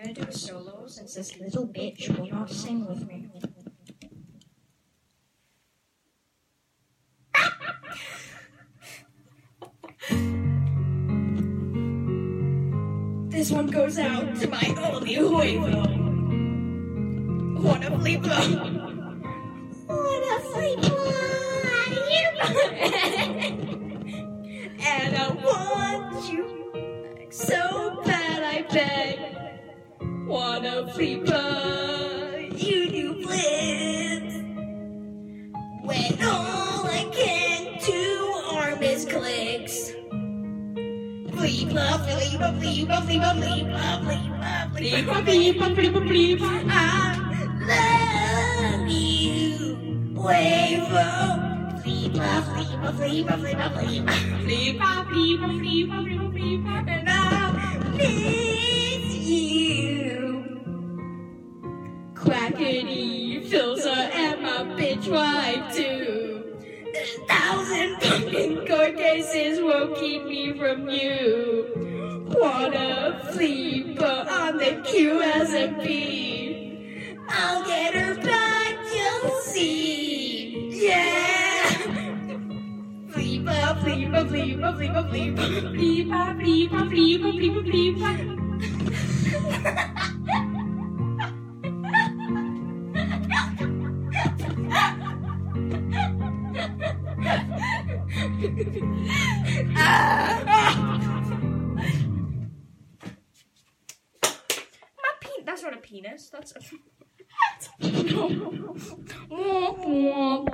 gonna do a solo since this little bitch will not sing with me. This one goes out to my only huevo. Wanna flip Wanna flip And I want you so bad I beg. Wanna flip You do flips. When all I can do arm is clicks. Bleep, bleep, bleep, bleep, bleep, bleep, bleep, bleep, bleep, bleep, bleep, I love you, Huevo. Bleep, bleep, bleep, bleep, bleep, bleep, bleep, bleep, bleep, bleep, Quackity fills her and my bitch wife too. A thousand fucking court cases won't keep me from you. Wanna flee, but on the queue as a bee. I'll get her back, you'll see. Yeah! Fleepa, fleepa, fleepa, fleepa, fleepa, fleepa, fleepa, fleepa, fleepa, fleepa. Ah. My pe- that's not a penis. That's a.